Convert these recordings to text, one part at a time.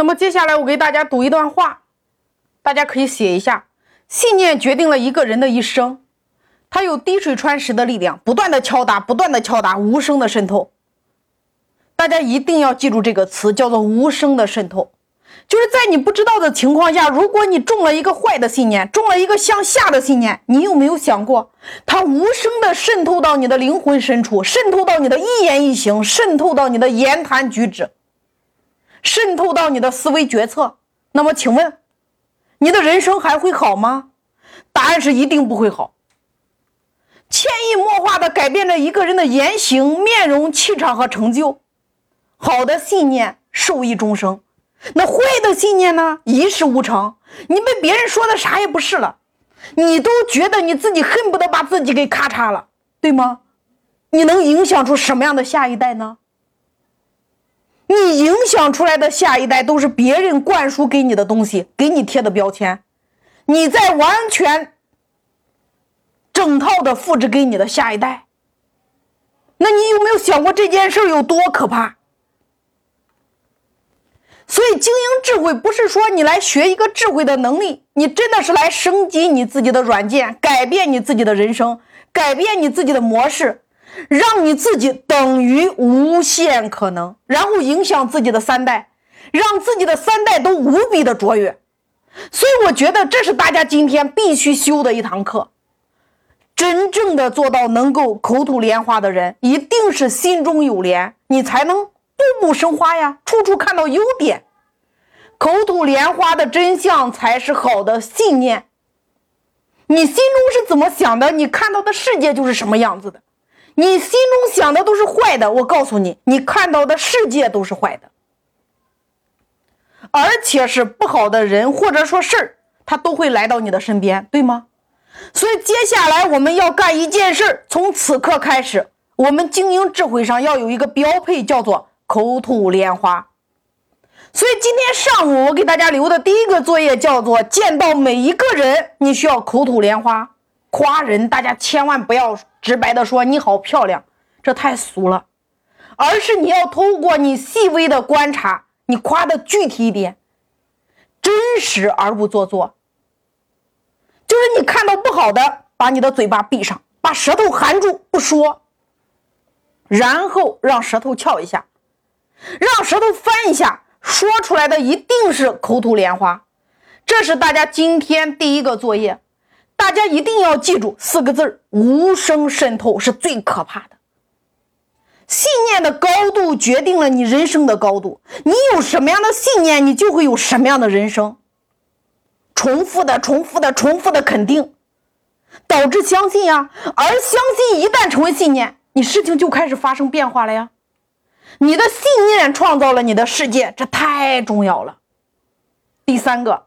那么接下来我给大家读一段话，大家可以写一下：信念决定了一个人的一生，它有滴水穿石的力量，不断的敲打，不断的敲打，无声的渗透。大家一定要记住这个词，叫做无声的渗透。就是在你不知道的情况下，如果你中了一个坏的信念，中了一个向下的信念，你有没有想过，它无声的渗透到你的灵魂深处，渗透到你的一言一行，渗透到你的言谈举止，渗透到你的思维决策？那么，请问，你的人生还会好吗？答案是一定不会好。潜移默化的改变着一个人的言行、面容、气场和成就。好的信念受益终生。那坏的信念呢？一事无成，你被别人说的啥也不是了，你都觉得你自己恨不得把自己给咔嚓了，对吗？你能影响出什么样的下一代呢？你影响出来的下一代都是别人灌输给你的东西，给你贴的标签，你在完全整套的复制给你的下一代。那你有没有想过这件事有多可怕？所以，经营智慧不是说你来学一个智慧的能力，你真的是来升级你自己的软件，改变你自己的人生，改变你自己的模式，让你自己等于无限可能，然后影响自己的三代，让自己的三代都无比的卓越。所以，我觉得这是大家今天必须修的一堂课。真正的做到能够口吐莲花的人，一定是心中有莲，你才能。步步生花呀，处处看到优点，口吐莲花的真相才是好的信念。你心中是怎么想的，你看到的世界就是什么样子的。你心中想的都是坏的，我告诉你，你看到的世界都是坏的，而且是不好的人或者说事儿，他都会来到你的身边，对吗？所以接下来我们要干一件事儿，从此刻开始，我们经营智慧上要有一个标配，叫做。口吐莲花，所以今天上午我给大家留的第一个作业叫做：见到每一个人，你需要口吐莲花夸人。大家千万不要直白的说你好漂亮，这太俗了，而是你要通过你细微的观察，你夸的具体一点，真实而不做作。就是你看到不好的，把你的嘴巴闭上，把舌头含住不说，然后让舌头翘一下。让舌头翻一下，说出来的一定是口吐莲花。这是大家今天第一个作业，大家一定要记住四个字无声渗透是最可怕的。信念的高度决定了你人生的高度，你有什么样的信念，你就会有什么样的人生。重复的、重复的、重复的肯定，导致相信呀，而相信一旦成为信念，你事情就开始发生变化了呀。你的信念创造了你的世界，这太重要了。第三个，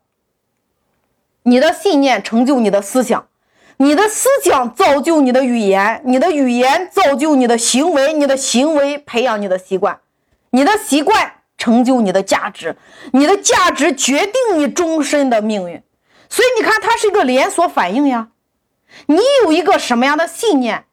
你的信念成就你的思想，你的思想造就你的语言，你的语言造就你的行为，你的行为培养你的习惯，你的习惯成就你的价值，你的价值决定你终身的命运。所以你看，它是一个连锁反应呀。你有一个什么样的信念，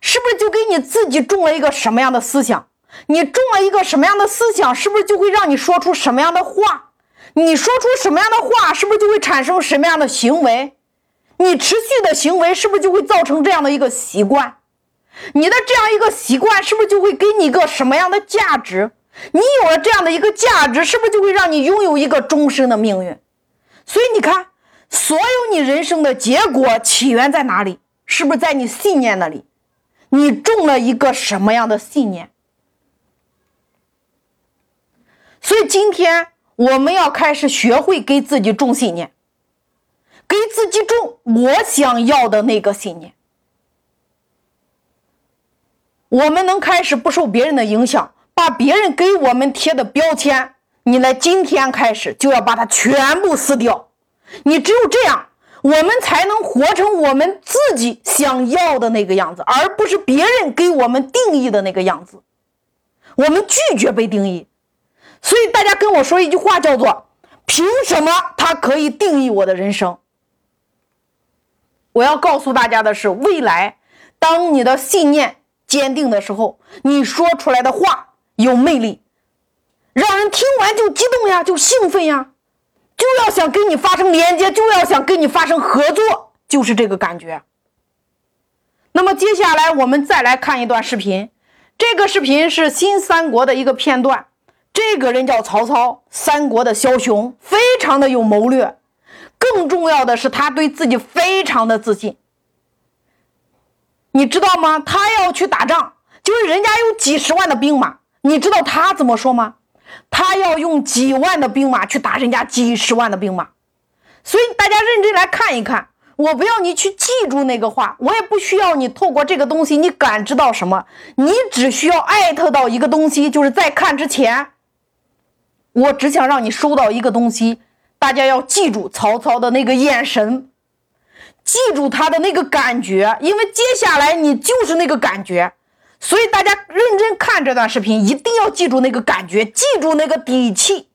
是不是就给你自己种了一个什么样的思想？你种了一个什么样的思想，是不是就会让你说出什么样的话？你说出什么样的话，是不是就会产生什么样的行为？你持续的行为是不是就会造成这样的一个习惯？你的这样一个习惯是不是就会给你一个什么样的价值？你有了这样的一个价值，是不是就会让你拥有一个终身的命运？所以你看，所有你人生的结果起源在哪里？是不是在你信念那里？你种了一个什么样的信念？所以今天我们要开始学会给自己种信念，给自己种我想要的那个信念。我们能开始不受别人的影响，把别人给我们贴的标签，你来今天开始就要把它全部撕掉。你只有这样，我们才能活成我们自己想要的那个样子，而不是别人给我们定义的那个样子。我们拒绝被定义。所以大家跟我说一句话，叫做“凭什么他可以定义我的人生？”我要告诉大家的是，未来当你的信念坚定的时候，你说出来的话有魅力，让人听完就激动呀，就兴奋呀，就要想跟你发生连接，就要想跟你发生合作，就是这个感觉。那么接下来我们再来看一段视频，这个视频是新三国的一个片段。这个人叫曹操，三国的枭雄，非常的有谋略。更重要的是，他对自己非常的自信。你知道吗？他要去打仗，就是人家有几十万的兵马，你知道他怎么说吗？他要用几万的兵马去打人家几十万的兵马。所以大家认真来看一看。我不要你去记住那个话，我也不需要你透过这个东西你感知到什么，你只需要艾特到一个东西，就是在看之前，我只想让你收到一个东西，大家要记住曹操的那个眼神，记住他的那个感觉，因为接下来你就是那个感觉，所以大家认真看这段视频，一定要记住那个感觉，记住那个底气。